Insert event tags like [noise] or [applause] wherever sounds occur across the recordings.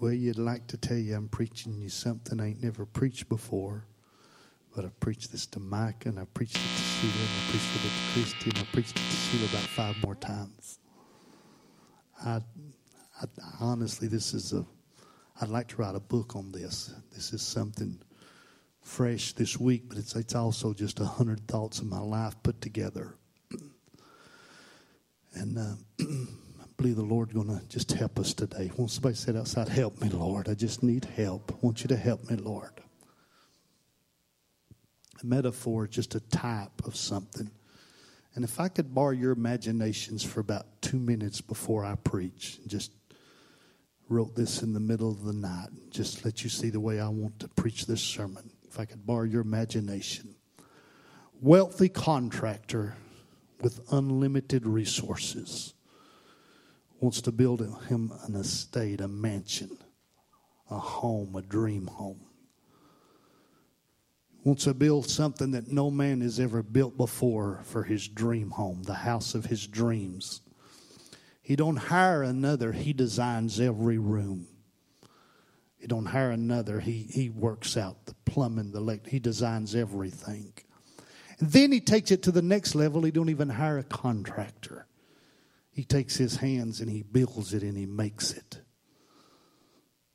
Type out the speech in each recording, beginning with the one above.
Well, you'd like to tell you I'm preaching you something I ain't never preached before. But I preached this to Mike and I preached it to Sheila, and I preached it to Christy, and I preached it to Sheila about five more times. I, I honestly, this is a. I'd like to write a book on this. This is something fresh this week, but it's it's also just a hundred thoughts of my life put together. [clears throat] And uh, [clears throat] believe the Lord's going to just help us today. Won't somebody say outside, "Help me, Lord! I just need help. I want you to help me, Lord." A metaphor is just a type of something. And if I could borrow your imaginations for about two minutes before I preach, just wrote this in the middle of the night, just let you see the way I want to preach this sermon. If I could borrow your imagination. Wealthy contractor with unlimited resources wants to build him an estate, a mansion, a home, a dream home wants to build something that no man has ever built before for his dream home, the house of his dreams. He don't hire another, he designs every room. He don't hire another, he, he works out the plumbing, the elect, he designs everything. Then he takes it to the next level, he don't even hire a contractor. He takes his hands and he builds it and he makes it.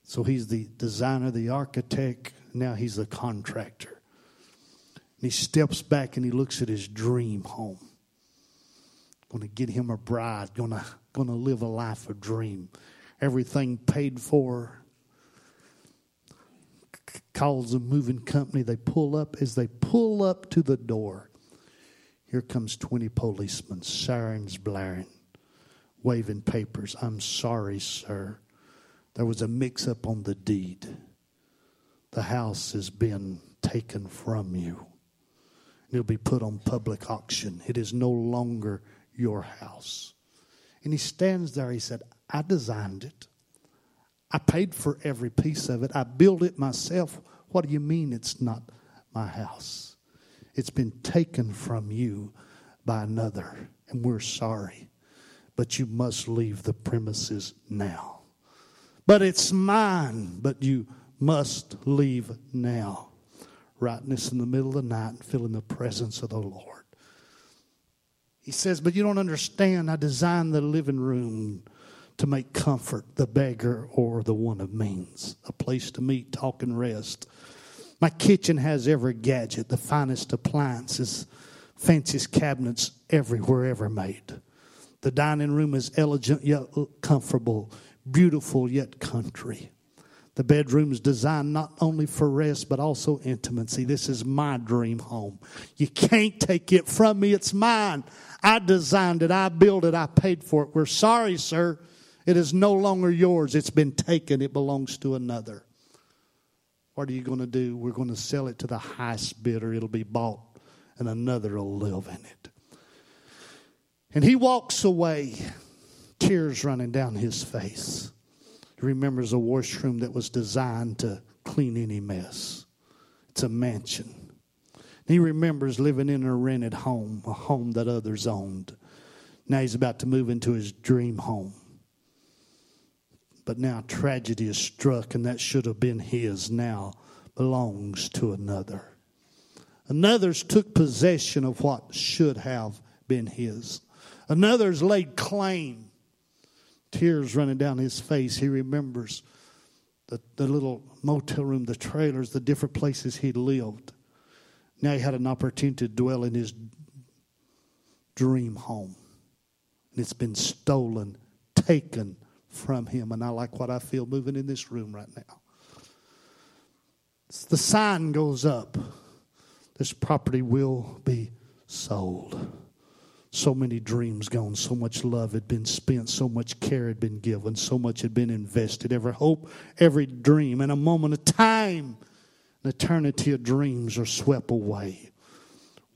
So he's the designer, the architect, now he's the contractor. And he steps back and he looks at his dream home. Going to get him a bride, going to, going to live a life of dream. Everything paid for. Calls a moving company. They pull up. As they pull up to the door, here comes 20 policemen, sirens blaring, waving papers. I'm sorry, sir. There was a mix up on the deed. The house has been taken from you. It'll be put on public auction. It is no longer your house. And he stands there. He said, I designed it. I paid for every piece of it. I built it myself. What do you mean it's not my house? It's been taken from you by another, and we're sorry. But you must leave the premises now. But it's mine, but you must leave now this in the middle of the night and feeling the presence of the Lord. He says, But you don't understand. I designed the living room to make comfort the beggar or the one of means, a place to meet, talk, and rest. My kitchen has every gadget, the finest appliances, fanciest cabinets everywhere ever made. The dining room is elegant yet comfortable, beautiful yet country. The bedroom is designed not only for rest, but also intimacy. This is my dream home. You can't take it from me. It's mine. I designed it. I built it. I paid for it. We're sorry, sir. It is no longer yours. It's been taken. It belongs to another. What are you going to do? We're going to sell it to the highest bidder. It'll be bought, and another will live in it. And he walks away, tears running down his face. He remembers a washroom that was designed to clean any mess. It's a mansion. He remembers living in a rented home, a home that others owned. Now he's about to move into his dream home. But now tragedy is struck, and that should have been his now belongs to another. Another's took possession of what should have been his. Another's laid claim tears running down his face. He remembers the, the little motel room, the trailers, the different places he'd lived. Now he had an opportunity to dwell in his dream home. And it's been stolen, taken from him. And I like what I feel moving in this room right now. The sign goes up this property will be sold so many dreams gone, so much love had been spent, so much care had been given, so much had been invested, every hope, every dream. In a moment of time, an eternity of dreams are swept away.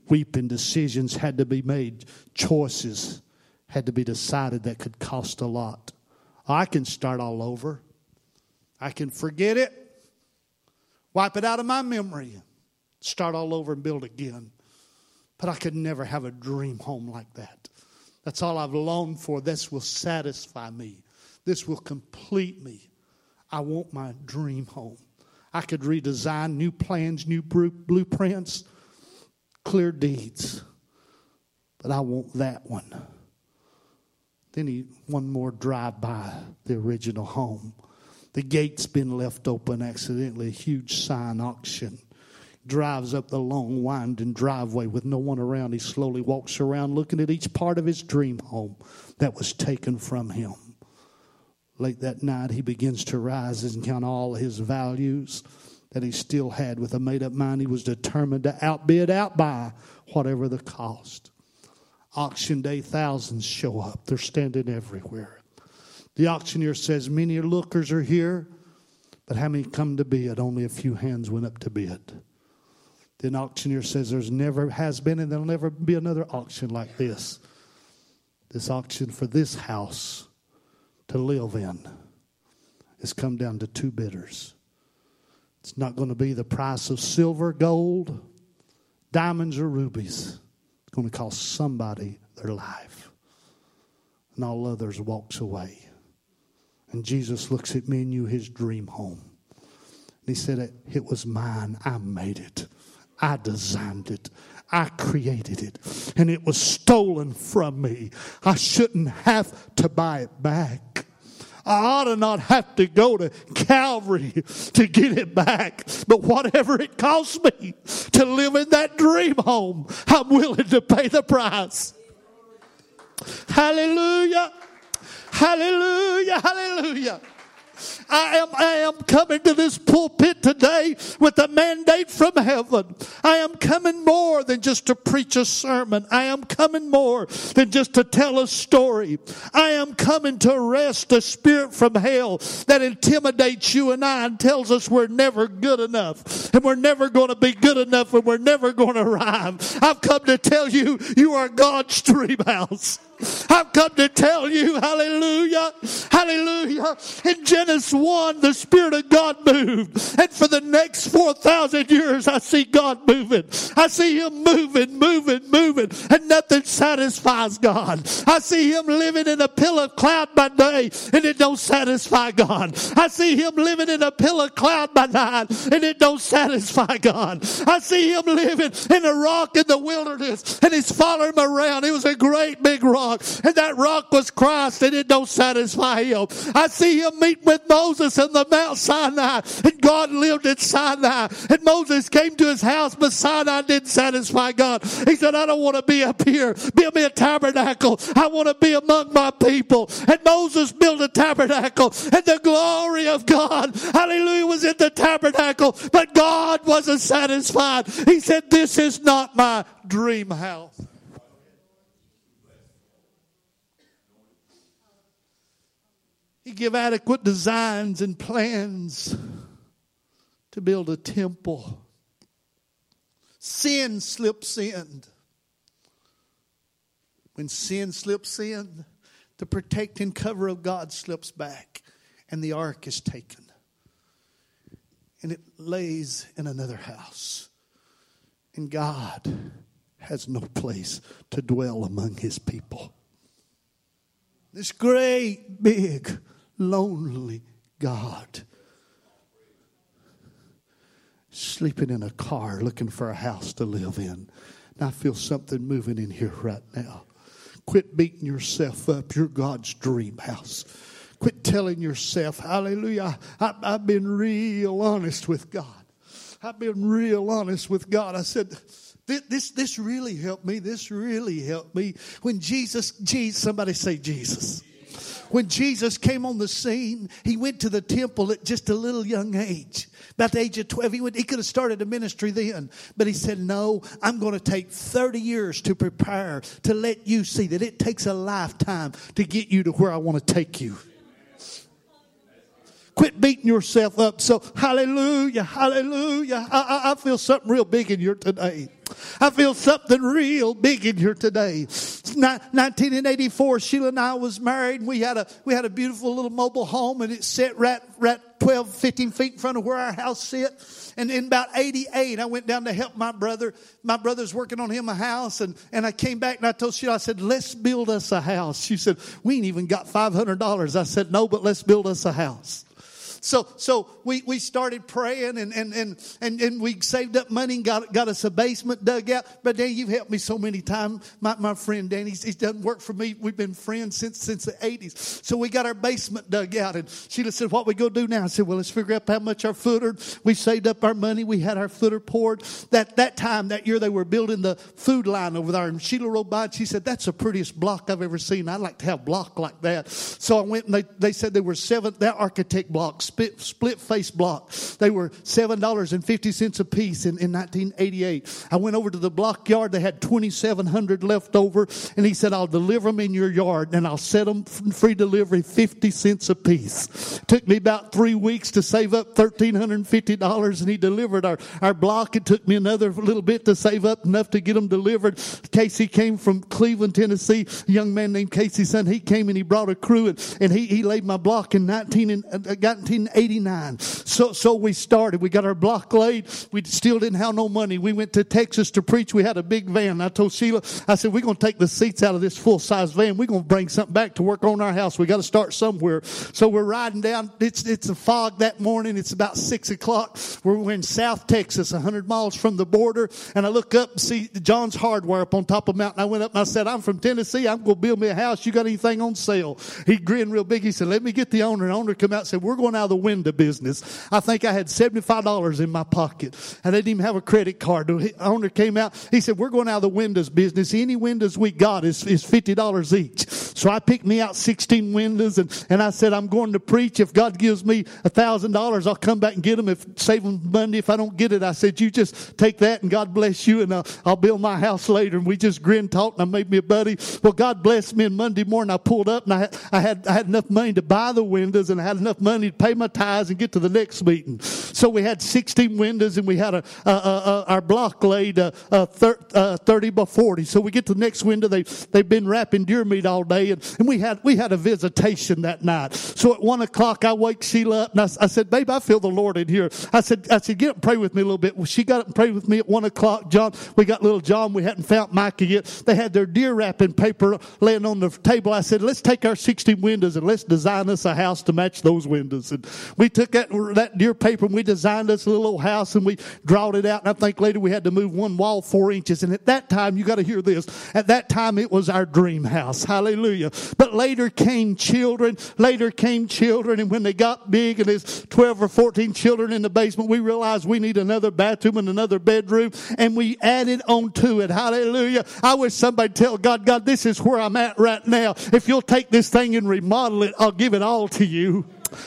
Weeping decisions had to be made, choices had to be decided that could cost a lot. I can start all over. I can forget it, wipe it out of my memory, start all over and build again. But I could never have a dream home like that. That's all I've longed for. This will satisfy me. This will complete me. I want my dream home. I could redesign new plans, new blueprints, clear deeds, but I want that one. Then he one more drive by the original home. The gate's been left open accidentally, a huge sign auction. Drives up the long, winding driveway with no one around. He slowly walks around looking at each part of his dream home that was taken from him. Late that night, he begins to rise and count all his values that he still had with a made up mind. He was determined to outbid, outbuy, whatever the cost. Auction day, thousands show up. They're standing everywhere. The auctioneer says, Many lookers are here, but how many come to bid? Only a few hands went up to bid. The auctioneer says, There's never has been, and there'll never be another auction like this. This auction for this house to live in has come down to two bidders. It's not going to be the price of silver, gold, diamonds, or rubies. It's going to cost somebody their life. And all others walks away. And Jesus looks at me and you, his dream home. And he said, It was mine. I made it. I designed it. I created it. And it was stolen from me. I shouldn't have to buy it back. I ought to not have to go to Calvary to get it back. But whatever it costs me to live in that dream home, I'm willing to pay the price. Hallelujah. Hallelujah. Hallelujah. I am, I am coming to this pulpit today with a mandate from heaven. I am coming more than just to preach a sermon. I am coming more than just to tell a story. I am coming to arrest a spirit from hell that intimidates you and I and tells us we're never good enough and we're never going to be good enough and we're never going to arrive. I've come to tell you, you are God's [laughs] dream house. I've come to tell you, hallelujah, hallelujah. In Genesis 1, the Spirit of God moved. And for the next 4,000 years, I see God moving. I see Him moving, moving, moving, and nothing satisfies God. I see Him living in a pillar of cloud by day, and it don't satisfy God. I see Him living in a pillar of cloud by night, and it don't satisfy God. I see Him living in a rock in the wilderness, and He's following Him around. It was a great big rock rock, and that rock was Christ, and it don't satisfy him. I see him meet with Moses in the Mount Sinai, and God lived at Sinai, and Moses came to his house, but Sinai didn't satisfy God. He said, I don't want to be up here. Build me a tabernacle. I want to be among my people. And Moses built a tabernacle, and the glory of God, hallelujah, was in the tabernacle, but God wasn't satisfied. He said, This is not my dream house. He give adequate designs and plans to build a temple. Sin slips in. When sin slips in, the protecting cover of God slips back, and the ark is taken. And it lays in another house. And God has no place to dwell among his people. This great, big, lonely God. Sleeping in a car looking for a house to live in. And I feel something moving in here right now. Quit beating yourself up. You're God's dream house. Quit telling yourself, hallelujah, I, have been real honest with God. I've been real honest with God. I said, this, this, this really helped me. This really helped me. When Jesus, Jesus, somebody say Jesus when Jesus came on the scene, he went to the temple at just a little young age. About the age of 12, he, went, he could have started a ministry then. But he said, No, I'm going to take 30 years to prepare to let you see that it takes a lifetime to get you to where I want to take you. Quit beating yourself up. So, hallelujah, hallelujah. I, I, feel something real big in here today. I feel something real big in here today. 1984, Sheila and I was married. And we had a we had a beautiful little mobile home, and it set right right 12, 15 feet in front of where our house sit. And in about 88, I went down to help my brother. My brother's working on him a house. And, and I came back and I told Sheila, I said, let's build us a house. She said, we ain't even got $500. I said, no, but let's build us a house. So, so we, we started praying and, and, and, and, and we saved up money and got, got us a basement dug out. But Dan, you've helped me so many times. My, my friend Dan, he's, he's done work for me. We've been friends since, since the 80s. So we got our basement dug out and Sheila said, what we going to do now? I said, well, let's figure out how much our footer. We saved up our money. We had our footer poured. That, that time, that year, they were building the Food Lion over there. And Sheila rode by and she said, that's the prettiest block I've ever seen. I'd like to have block like that. So I went and they, they said they were seven, that architect block, split, split face block. They were $7.50 a piece in, in 1988. I went over to the block yard. They had 2,700 left over. And he said, I'll deliver them in your yard and I'll set them free delivery 50 cents a piece. Took me about three weeks to save up $1,350 and he delivered our, our block. It took me another little bit to save up enough to get them delivered. Casey came from Cleveland, Tennessee. A young man named Casey's son. He came and he brought a crew and, and he, he laid my block in 19, in, uh, 1989. So, so we started. We got our block laid. We still didn't have no money. We went to Texas to preach. We had a big van. I told Sheila, I said, we're going to take the seats out of this full size van. We're going to bring something back to work on our house. We got to start somewhere. So we're riding down. It's, it's a fog that morning. It's about six o'clock. We're in South Texas, a hundred miles from the border. And I look up and see John's Hardware up on top of the mountain. I went up and I said, I'm from Tennessee. I'm going to build me a house. You got anything on sale? He grinned real big. He said, let me get the owner. And the owner come out and said, we're going out the window business. I think I had $75 in my pocket. I didn't even have a credit card. The owner came out. He said, we're going out of the windows business. Any windows we got is, is $50 each. So I picked me out 16 windows and, and I said, I'm going to preach. If God gives me a thousand dollars, I'll come back and get them. If save them Monday. If I don't get it, I said, you just take that and God bless you and I'll, I'll build my house later. And we just grinned, talked, and I made me a buddy. Well, God blessed me. And Monday morning, I pulled up and I had, I had, I had enough money to buy the windows and I had enough money to pay my and get to the next meeting. So we had 16 windows and we had a, a, a, our block laid uh, uh, thir- uh, 30 by 40. So we get to the next window. They, they've been wrapping deer meat all day and, and we had, we had a visitation that night. So at one o'clock, I wake Sheila up and I, I said, babe, I feel the Lord in here. I said, I said, get up and pray with me a little bit. Well, she got up and prayed with me at one o'clock. John, we got little John. We hadn't found Micah yet. They had their deer wrapping paper laying on the table. I said, let's take our 16 windows and let's design us a house to match those windows. And we took that, that deer paper and we designed a little old house and we drawed it out. And I think later we had to move one wall four inches. And at that time, you got to hear this. At that time, it was our dream house. Hallelujah. But later came children. Later came children. And when they got big and there's 12 or 14 children in the basement, we realized we need another bathroom and another bedroom. And we added on to it. Hallelujah. I wish somebody tell God, God, this is where I'm at right now. If you'll take this thing and remodel it, I'll give it all to you.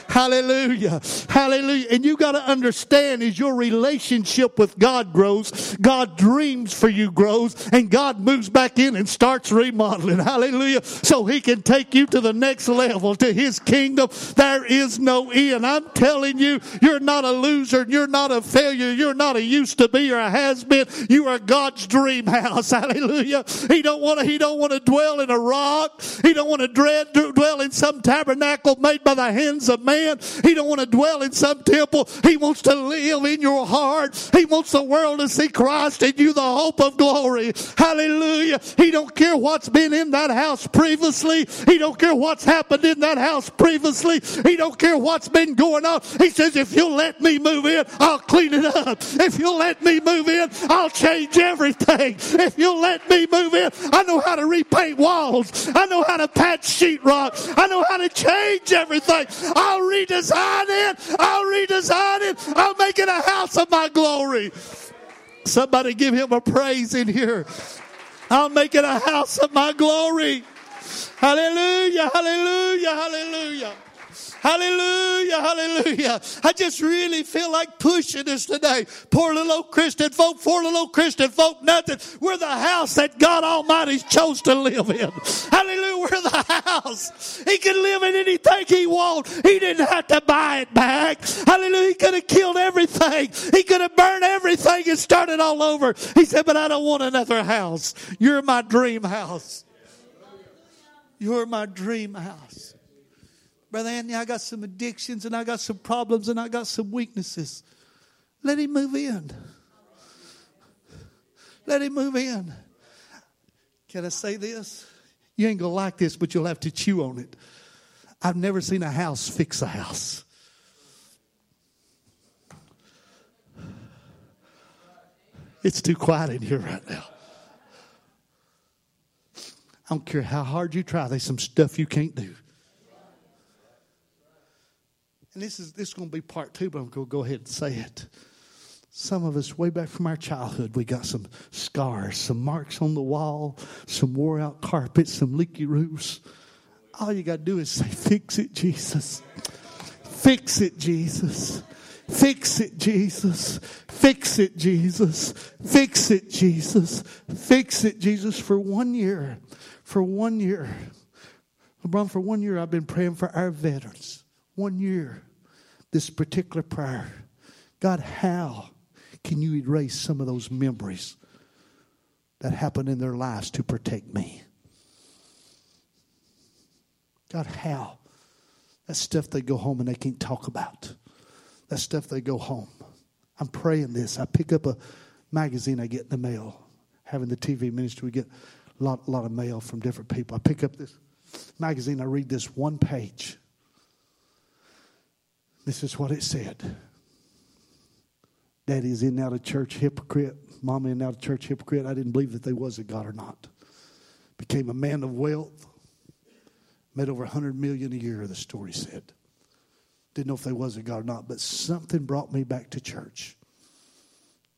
Hallelujah. Hallelujah. And you got to understand as your relationship with God grows, God dreams for you grows, and God moves back in and starts remodeling. Hallelujah. So he can take you to the next level, to his kingdom. There is no end. I'm telling you, you're not a loser. You're not a failure. You're not a used to be or a has been. You are God's dream house. [laughs] Hallelujah. He don't want to, he don't want to dwell in a rock. He don't want to dwell in some tabernacle made by the hands of man. He don't want to dwell in some temple. He wants to live in your heart. He wants the world to see Christ in you, the hope of glory. Hallelujah. He don't care what's been in that house previously. He don't care what's happened in that house previously. He don't care what's been going on. He says, if you'll let me move in, I'll clean it up. If you'll let me move in, I'll change everything. If you'll let me move in, I know how to repaint walls. I know how to patch sheetrock. I know how to change everything. I'll redesign it. I'll redesign it. I'll make it a house of my glory. Somebody give him a praise in here. I'll make it a house of my glory. Hallelujah, hallelujah, hallelujah. Hallelujah, hallelujah. I just really feel like pushing this today. Poor little old Christian folk, poor little old Christian folk, nothing. We're the house that God Almighty chose to live in. Hallelujah, we're the house. He can live in anything he wants. He didn't have to buy it back. Hallelujah, he could have killed everything. He could have burned everything and started all over. He said, but I don't want another house. You're my dream house. You're my dream house. Brother Anthony, I got some addictions and I got some problems and I got some weaknesses. Let him move in. Let him move in. Can I say this? You ain't going to like this, but you'll have to chew on it. I've never seen a house fix a house. It's too quiet in here right now. I don't care how hard you try, there's some stuff you can't do. And this is this is going to be part two, but I'm going to go ahead and say it. Some of us, way back from our childhood, we got some scars, some marks on the wall, some wore out carpets, some leaky roofs. All you got to do is say, Fix it, Jesus. Fix it, Jesus. Fix it, Jesus. Fix it, Jesus. Fix it, Jesus. Fix it, Jesus. For one year, for one year, LeBron, for one year, I've been praying for our veterans. One year, this particular prayer. God, how can you erase some of those memories that happened in their lives to protect me? God, how? That stuff they go home and they can't talk about. That stuff they go home. I'm praying this. I pick up a magazine I get in the mail. Having the TV ministry, we get a lot, lot of mail from different people. I pick up this magazine, I read this one page. This is what it said. Daddy's in out of church hypocrite. Mama in out of church hypocrite. I didn't believe that they was a God or not. Became a man of wealth. Made over 100 million a year, the story said. Didn't know if they was a God or not, but something brought me back to church.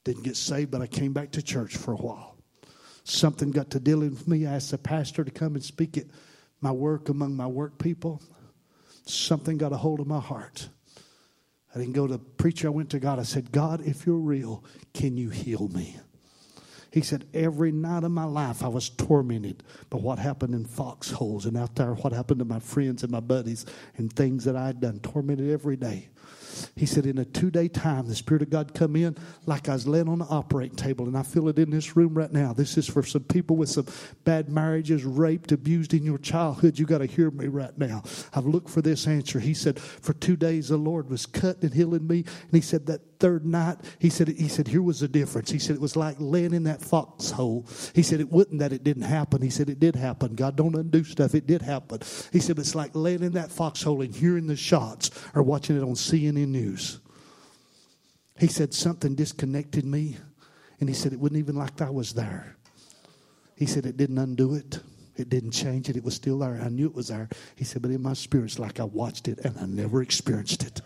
Didn't get saved, but I came back to church for a while. Something got to dealing with me. I asked the pastor to come and speak at my work among my work people. Something got a hold of my heart. I didn't go to preacher. I went to God. I said, God, if you're real, can you heal me? He said, Every night of my life I was tormented by what happened in foxholes and out there, what happened to my friends and my buddies and things that I had done, tormented every day. He said, in a two day time, the Spirit of God come in like I was laying on the operating table, and I feel it in this room right now. This is for some people with some bad marriages, raped, abused in your childhood. You got to hear me right now. I've looked for this answer. He said, for two days the Lord was cutting and healing me, and he said that third night, he said, he said, here was the difference. He said it was like laying in that foxhole. He said it wasn't that it didn't happen. He said it did happen. God don't undo stuff. It did happen. He said it's like laying in that foxhole and hearing the shots or watching it on CNN News. He said something disconnected me, and he said it wasn't even like I was there. He said it didn't undo it. It didn't change it. It was still there. I knew it was there. He said, but in my spirit, it's like I watched it and I never experienced it.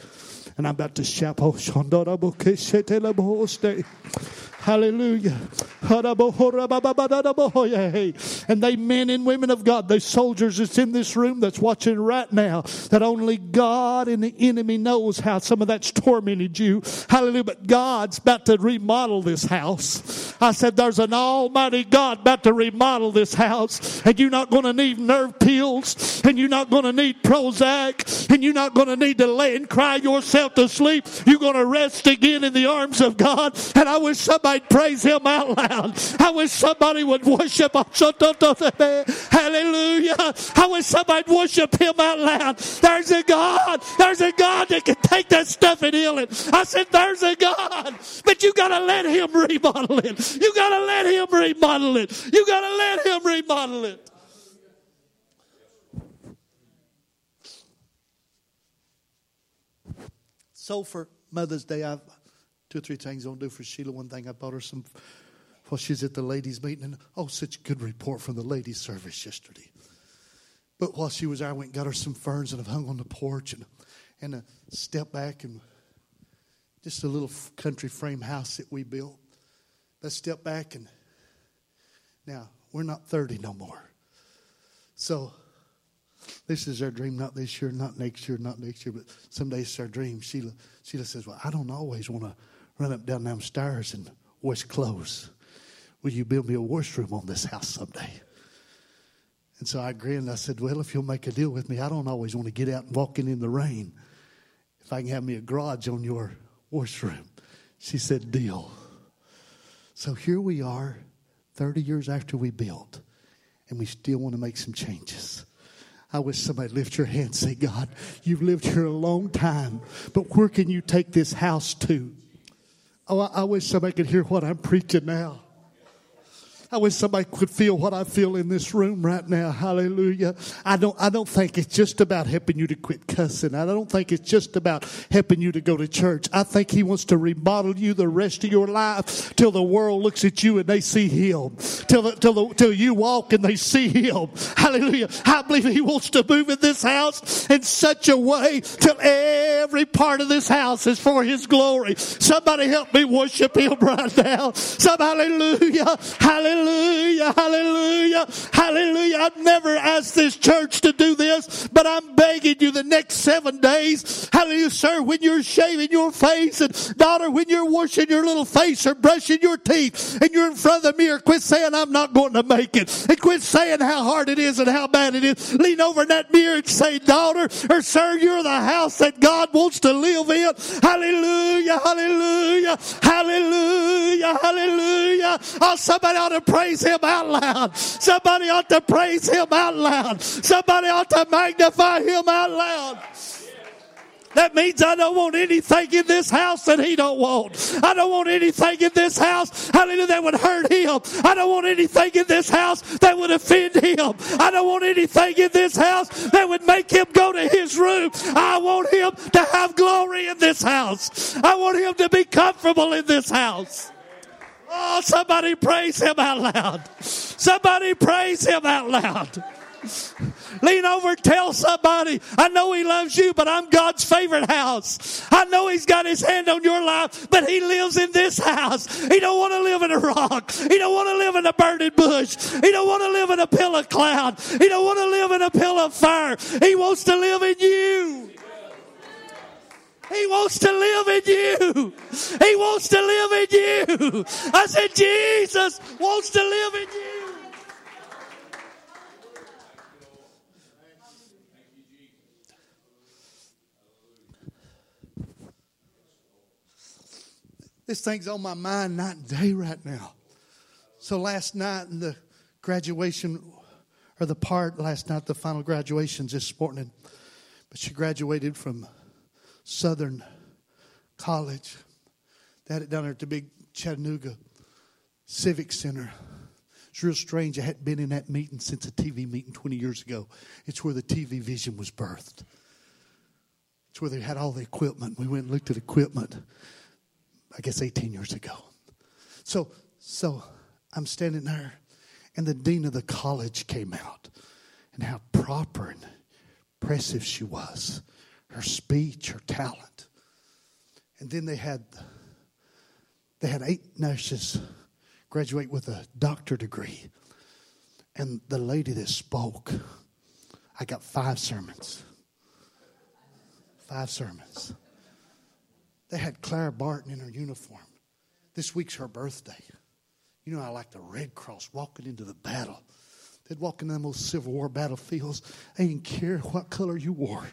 And I'm about to shout, oh, Hallelujah. And they men and women of God, those soldiers that's in this room that's watching right now, that only God and the enemy knows how some of that's tormented you. Hallelujah. But God's about to remodel this house. I said, there's an almighty God about to remodel this house. And you're not going to need nerve pills. And you're not going to need Prozac. And you're not going to need to lay and cry yourself to sleep. You're going to rest again in the arms of God. And I wish somebody might praise Him out loud. I wish somebody would worship. Hallelujah. I wish somebody would worship Him out loud. There's a God. There's a God that can take that stuff and heal it. I said, There's a God. But you got to let Him remodel it. You got to let Him remodel it. You got to let Him remodel it. So for Mother's Day, I've two or three things I'll do for Sheila. One thing I bought her some while she's at the ladies' meeting, and oh, such good report from the ladies' service yesterday. But while she was there, I went and got her some ferns and I've hung on the porch and and a step back and just a little country frame house that we built. Let's step back and now we're not 30 no more. So this is our dream, not this year, not next year, not next year, but someday it's our dream. Sheila, Sheila says, Well, I don't always want to run up down them stairs and wash clothes. Will you build me a washroom on this house someday? And so I grinned. I said, Well, if you'll make a deal with me, I don't always want to get out and walking in the rain. If I can have me a garage on your washroom. She said, Deal. So here we are, 30 years after we built, and we still want to make some changes. I wish somebody lift your hand and say, God, you've lived here a long time, but where can you take this house to? Oh, I, I wish somebody could hear what I'm preaching now. I wish somebody could feel what I feel in this room right now. Hallelujah. I don't, I don't think it's just about helping you to quit cussing. I don't think it's just about helping you to go to church. I think He wants to remodel you the rest of your life till the world looks at you and they see Him. Till, the, till, the, till you walk and they see Him. Hallelujah. I believe He wants to move in this house in such a way till every part of this house is for His glory. Somebody help me worship Him right now. Some hallelujah. Hallelujah. Hallelujah, hallelujah, hallelujah. I've never asked this church to do this, but I'm begging you the next seven days. Hallelujah, sir, when you're shaving your face and daughter, when you're washing your little face or brushing your teeth and you're in front of the mirror, quit saying I'm not going to make it and quit saying how hard it is and how bad it is. Lean over in that mirror and say, daughter or sir, you're the house that God wants to live in. Hallelujah, hallelujah, hallelujah, hallelujah. Oh, somebody ought to praise him out loud. Somebody ought to praise him out loud. Somebody ought to magnify him out loud. That means I don't want anything in this house that he don't want. I don't want anything in this house, hallelujah, that would hurt him. I don't want anything in this house that would offend him. I don't want anything in this house that would make him go to his room. I want him to have glory in this house. I want him to be comfortable in this house. Oh, somebody praise him out loud. Somebody praise him out loud. Lean over tell somebody, I know he loves you, but I'm God's favorite house. I know he's got his hand on your life, but he lives in this house. He don't want to live in a rock. He don't want to live in a burning bush. He don't want to live in a pill of cloud. He don't want to live in a pill of fire. He wants to live in you. He wants to live in you. He wants to live in you. I said, Jesus wants to live in you. This thing's on my mind night and day right now. So last night in the graduation, or the part last night, the final graduation, this morning, but she graduated from Southern College. They had it down there at the big Chattanooga Civic Center. It's real strange. I hadn't been in that meeting since a TV meeting 20 years ago. It's where the TV vision was birthed. It's where they had all the equipment. We went and looked at equipment, I guess 18 years ago. So, so I'm standing there, and the dean of the college came out, and how proper and impressive she was her speech, her talent. And then they had they had eight nurses graduate with a doctor degree. And the lady that spoke, I got five sermons. Five sermons. They had Clara Barton in her uniform. This week's her birthday. You know, I like the Red Cross walking into the battle. They'd walk into those Civil War battlefields. They didn't care what color you wore.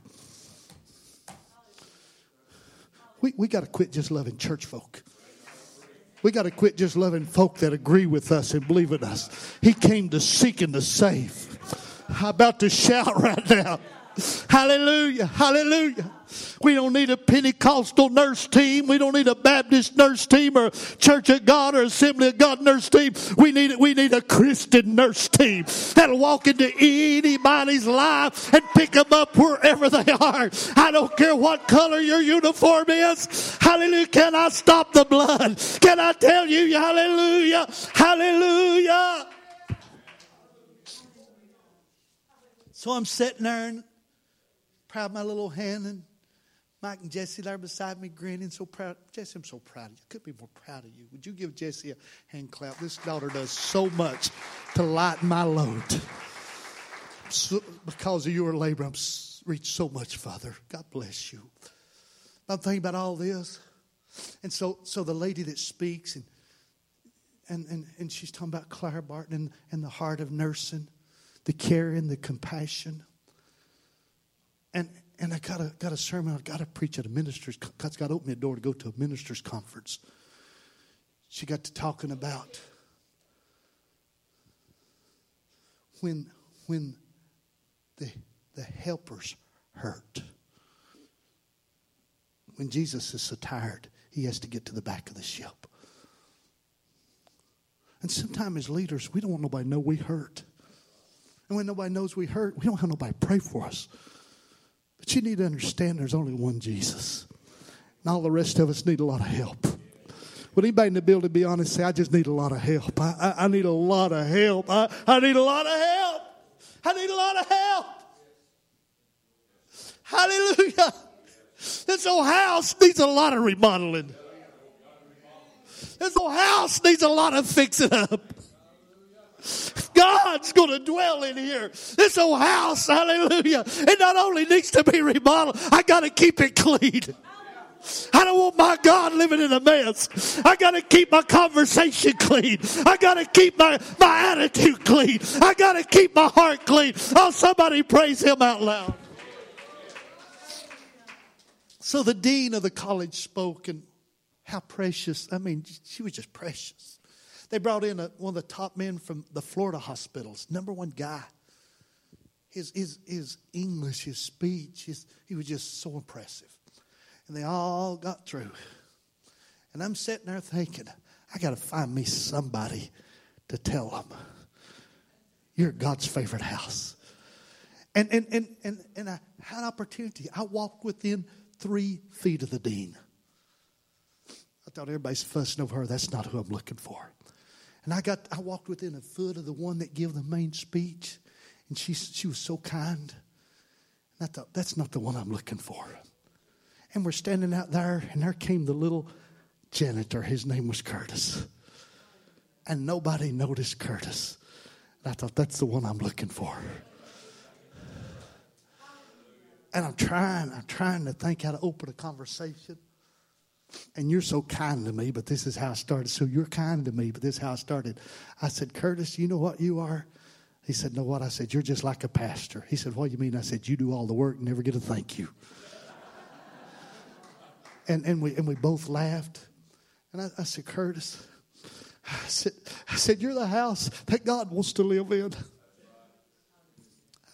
We, we got to quit just loving church folk. We got to quit just loving folk that agree with us and believe in us. He came to seek and to save. I'm about to shout [laughs] right now. Hallelujah. Hallelujah. We don't need a Pentecostal nurse team. We don't need a Baptist nurse team or Church of God or Assembly of God nurse team. We need we need a Christian nurse team that'll walk into anybody's life and pick them up wherever they are. I don't care what color your uniform is. Hallelujah. Can I stop the blood? Can I tell you hallelujah? Hallelujah. So I'm sitting there and proud my little hand and Mike and Jesse there beside me grinning, so proud. Jesse, I'm so proud of you. I could be more proud of you. Would you give Jesse a hand clap? This daughter does so much to lighten my load. So, because of your labor, I'm reached so much Father. God bless you. I'm thinking about all this. And so, so the lady that speaks, and, and, and, and she's talking about Clara Barton and, and the heart of nursing, the care and the compassion. And, and I got a, got a sermon. I got to preach at a minister's. God's got to open a door to go to a minister's conference. She got to talking about when when the the helpers hurt. When Jesus is so tired, he has to get to the back of the ship. And sometimes as leaders, we don't want nobody to know we hurt. And when nobody knows we hurt, we don't have nobody pray for us. But you need to understand there's only one Jesus. And all the rest of us need a lot of help. Would anybody in the building be honest say, I just need a lot of help? I, I, I need a lot of help. I, I need a lot of help. I need a lot of help. Hallelujah. This old house needs a lot of remodeling. This old house needs a lot of fixing up. God's going to dwell in here. This old house, hallelujah, it not only needs to be remodeled, I got to keep it clean. I don't want my God living in a mess. I got to keep my conversation clean. I got to keep my, my attitude clean. I got to keep my heart clean. Oh, somebody praise him out loud. So the dean of the college spoke, and how precious. I mean, she was just precious. They brought in a, one of the top men from the Florida hospitals, number one guy. His, his, his English, his speech, his, he was just so impressive. And they all got through. And I'm sitting there thinking, I got to find me somebody to tell them, you're God's favorite house. And, and, and, and, and I had an opportunity. I walked within three feet of the dean. I thought everybody's fussing over her. That's not who I'm looking for. And I got I walked within a foot of the one that gave the main speech, and she she was so kind. And I thought that's not the one I'm looking for. And we're standing out there, and there came the little janitor. His name was Curtis. And nobody noticed Curtis. And I thought that's the one I'm looking for. And I'm trying, I'm trying to think how to open a conversation. And you're so kind to me, but this is how I started. So you're kind to me, but this is how I started. I said, Curtis, you know what you are? He said, No, what? I said, You're just like a pastor. He said, What do you mean? I said, You do all the work and never get a thank you. [laughs] and, and, we, and we both laughed. And I, I said, Curtis, I said, I said, You're the house that God wants to live in.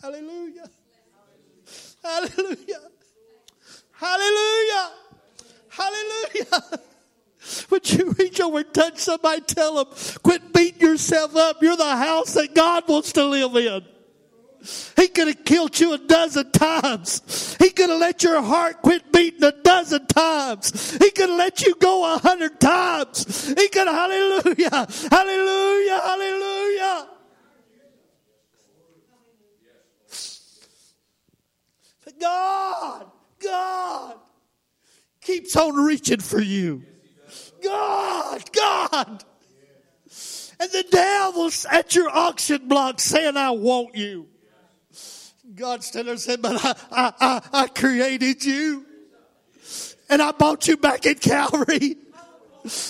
Hallelujah. Hallelujah. Hallelujah. Hallelujah. Would you reach over and touch somebody? Tell them, quit beating yourself up. You're the house that God wants to live in. He could have killed you a dozen times. He could have let your heart quit beating a dozen times. He could have let you go a hundred times. He could have, hallelujah, hallelujah, hallelujah. God, God keeps on reaching for you. God, God. And the devil's at your auction block saying, I want you. God stood there and said, But I, I, I, created you. And I bought you back at Calvary.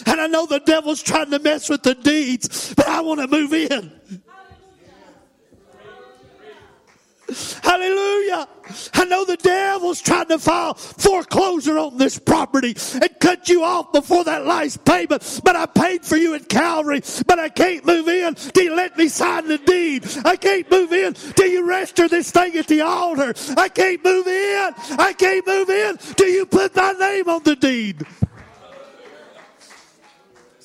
And I know the devil's trying to mess with the deeds, but I want to move in. Hallelujah. I know the devil's trying to file foreclosure on this property and cut you off before that last payment. But I paid for you at Calvary, but I can't move in till you let me sign the deed. I can't move in till you register this thing at the altar. I can't move in. I can't move in till you put my name on the deed.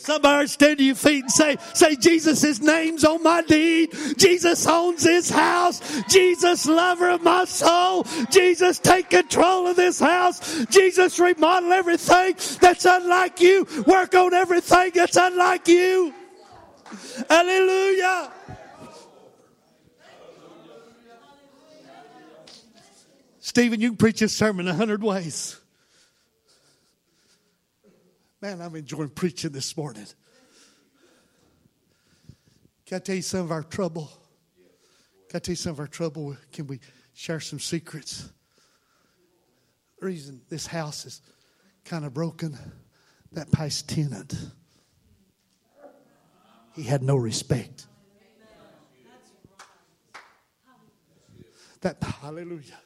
Somebody stand to your feet and say, say, Jesus' name's on my deed. Jesus owns this house. Jesus, lover of my soul. Jesus, take control of this house. Jesus, remodel everything that's unlike you. Work on everything that's unlike you. Hallelujah. Stephen, you can preach this sermon a hundred ways. Man, I'm enjoying preaching this morning. Can I tell you some of our trouble? Can I tell you some of our trouble? Can we share some secrets? The reason this house is kind of broken, that past tenant, he had no respect. That hallelujah.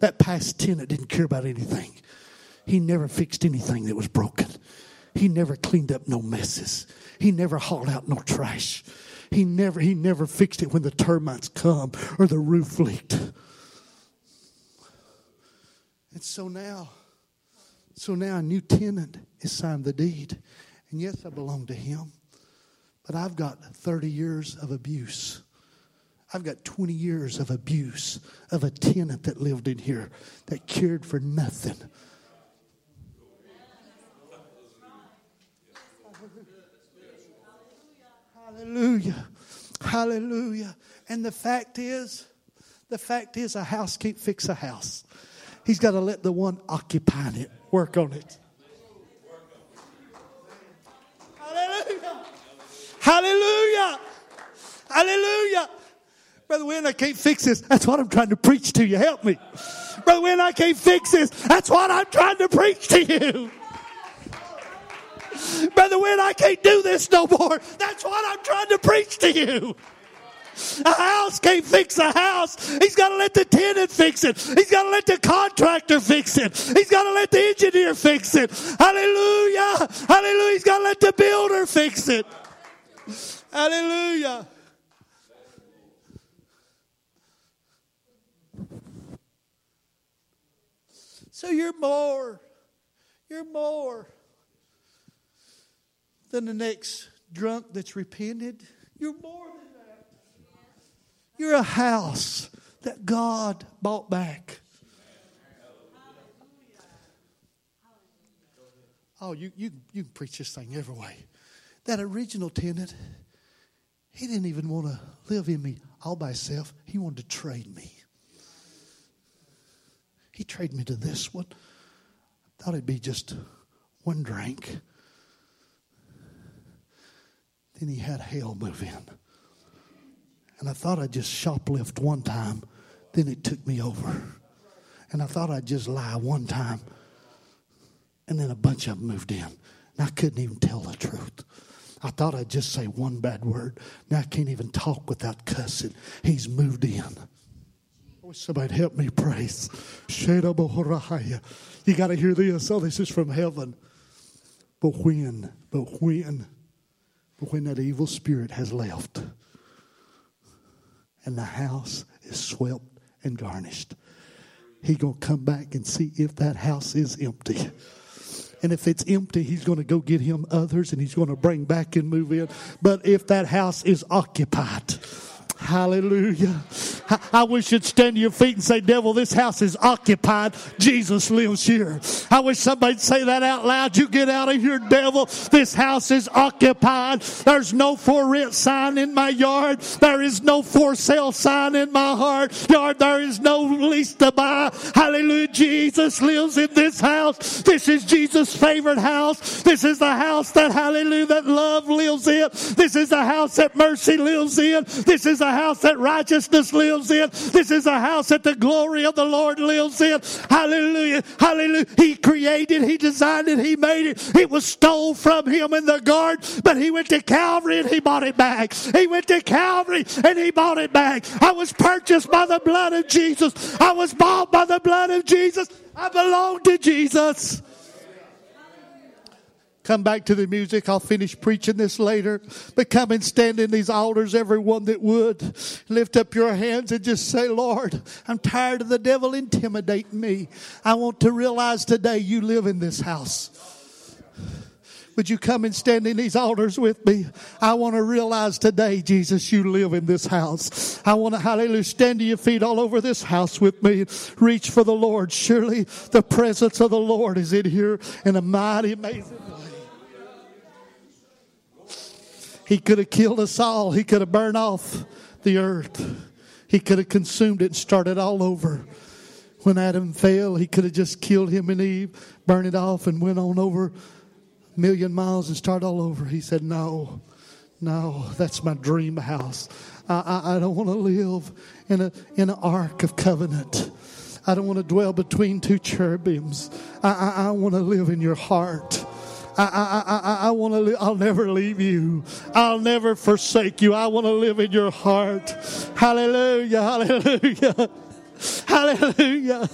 That past tenant didn't care about anything. He never fixed anything that was broken. He never cleaned up no messes. He never hauled out no trash. He never, he never fixed it when the termites come or the roof leaked. And so now, so now a new tenant is signed the deed. And yes, I belong to him. But I've got 30 years of abuse. I've got 20 years of abuse of a tenant that lived in here that cared for nothing. Hallelujah. Hallelujah. And the fact is, the fact is, a house can't fix a house. He's got to let the one occupying it work on it. Hallelujah. Hallelujah. Hallelujah. Brother Wynn, I can't fix this. That's what I'm trying to preach to you. Help me. Brother Wynn, I can't fix this. That's what I'm trying to preach to you. Brother Wynn, I can't do this no more. That's what I'm trying to preach to you. A house can't fix a house. He's got to let the tenant fix it. He's got to let the contractor fix it. He's got to let the engineer fix it. Hallelujah. Hallelujah. He's got to let the builder fix it. Hallelujah. So you're more, you're more than the next drunk that's repented. You're more than that. You're a house that God bought back. Oh, you, you, you can preach this thing every way. That original tenant, he didn't even want to live in me all by himself. He wanted to trade me. He traded me to this one. I thought it'd be just one drink. Then he had hell move in. And I thought I'd just shoplift one time. Then it took me over. And I thought I'd just lie one time. And then a bunch of them moved in. And I couldn't even tell the truth. I thought I'd just say one bad word. Now I can't even talk without cussing. He's moved in. I wish somebody'd help me praise. You got to hear this. Oh, this is from heaven. But when, but when when that evil spirit has left and the house is swept and garnished, he going to come back and see if that house is empty. And if it's empty, he's going to go get him others and he's going to bring back and move in. But if that house is occupied, Hallelujah. I wish you'd stand to your feet and say, Devil, this house is occupied. Jesus lives here. I wish somebody'd say that out loud. You get out of here, devil. This house is occupied. There's no for rent sign in my yard. There is no for sale sign in my heart. Yard, there is no lease to buy. Hallelujah. Jesus lives in this house. This is Jesus' favorite house. This is the house that, hallelujah, that love lives in. This is the house that mercy lives in. This is the house that righteousness lives in. This is a house that the glory of the Lord lives in. Hallelujah. Hallelujah. He created, He designed it, He made it. It was stole from Him in the garden, but He went to Calvary and He bought it back. He went to Calvary and He bought it back. I was purchased by the blood of Jesus. I was bought by the blood of Jesus. I belong to Jesus. Come back to the music. I'll finish preaching this later. But come and stand in these altars, everyone that would. Lift up your hands and just say, Lord, I'm tired of the devil intimidating me. I want to realize today you live in this house. Would you come and stand in these altars with me? I want to realize today, Jesus, you live in this house. I want to, hallelujah, stand to your feet all over this house with me. Reach for the Lord. Surely the presence of the Lord is in here in a mighty, amazing way. He could have killed us all. He could have burned off the earth. He could have consumed it and started all over. When Adam fell, he could have just killed him and Eve, burned it off, and went on over a million miles and started all over. He said, No, no, that's my dream house. I, I, I don't want to live in, a, in an ark of covenant. I don't want to dwell between two cherubims. I, I, I want to live in your heart. I, I, I, I want to. I'll never leave you. I'll never forsake you. I want to live in your heart. Hallelujah. Hallelujah. [laughs] Hallelujah.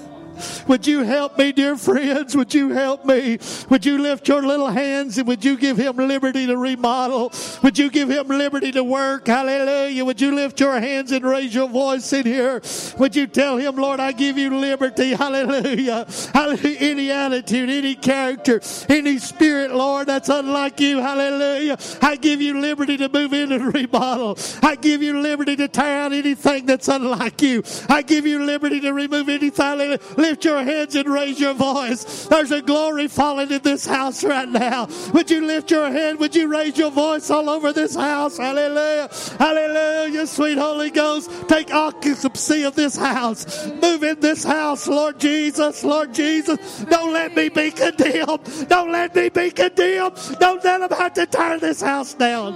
Would you help me, dear friends? Would you help me? Would you lift your little hands and would you give him liberty to remodel? Would you give him liberty to work? Hallelujah. Would you lift your hands and raise your voice in here? Would you tell him, Lord, I give you liberty? Hallelujah. Hallelujah. Any attitude, any character, any spirit, Lord, that's unlike you. Hallelujah. I give you liberty to move in and [laughs] remodel. I give you liberty to tear out anything that's unlike you. I give you liberty to remove anything. Lift your hands and raise your voice. There's a glory falling in this house right now. Would you lift your hand? Would you raise your voice all over this house? Hallelujah. Hallelujah. Sweet Holy Ghost, take occupancy of this house. Move in this house, Lord Jesus. Lord Jesus. Don't let me be condemned. Don't let me be condemned. Don't let them have to tear this house down.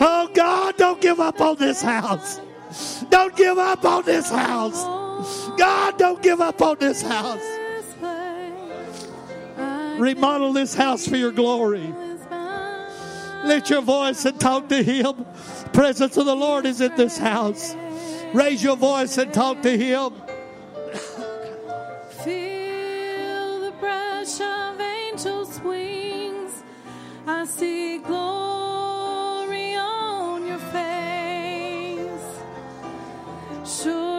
Oh God, don't give up on this house. Don't give up on this house. God, don't give up on this house. Remodel this house for your glory. Lift your voice and talk to Him. Presence of the Lord is in this house. Raise your voice and talk to Him. Feel the brush of angels' wings. I see glory. to